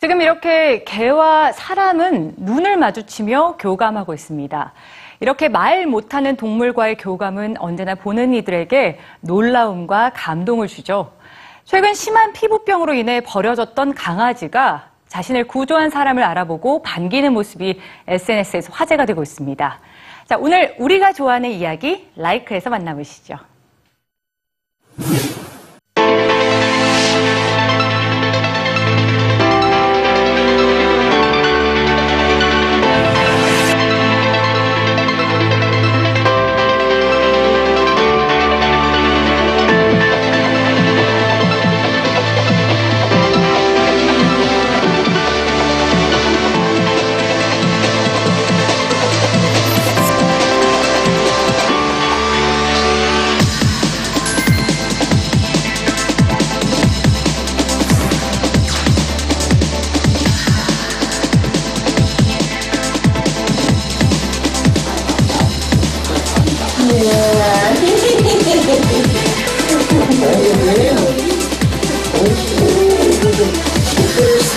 지금 이렇게 개와 사람은 눈을 마주치며 교감하고 있습니다. 이렇게 말 못하는 동물과의 교감은 언제나 보는 이들에게 놀라움과 감동을 주죠. 최근 심한 피부병으로 인해 버려졌던 강아지가 자신을 구조한 사람을 알아보고 반기는 모습이 SNS에서 화제가 되고 있습니다. 자, 오늘 우리가 좋아하는 이야기 라이크에서 만나보시죠.